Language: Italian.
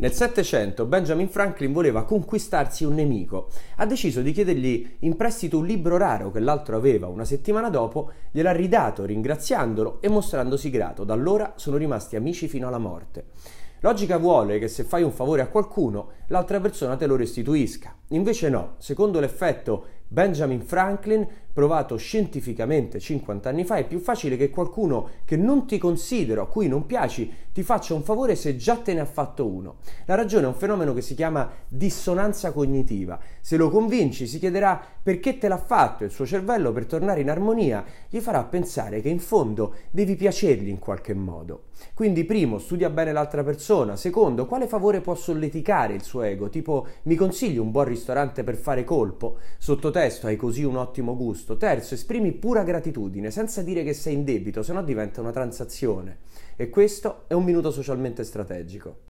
Nel Settecento Benjamin Franklin voleva conquistarsi un nemico. Ha deciso di chiedergli in prestito un libro raro che l'altro aveva. Una settimana dopo gliel'ha ridato ringraziandolo e mostrandosi grato. Da allora sono rimasti amici fino alla morte. Logica vuole che se fai un favore a qualcuno, l'altra persona te lo restituisca. Invece no, secondo l'effetto Benjamin Franklin, provato scientificamente 50 anni fa, è più facile che qualcuno che non ti considero, a cui non piaci, ti faccia un favore se già te ne ha fatto uno. La ragione è un fenomeno che si chiama dissonanza cognitiva. Se lo convinci, si chiederà perché te l'ha fatto il suo cervello, per tornare in armonia, gli farà pensare che in fondo devi piacergli in qualche modo. Quindi, primo, studia bene l'altra persona. Secondo, quale favore può solleticare il suo ego? Tipo, mi consigli un buon ristorante per fare colpo? Sottotesto testo hai così un ottimo gusto. Terzo, esprimi pura gratitudine senza dire che sei in debito, se no diventa una transazione. E questo è un minuto socialmente strategico.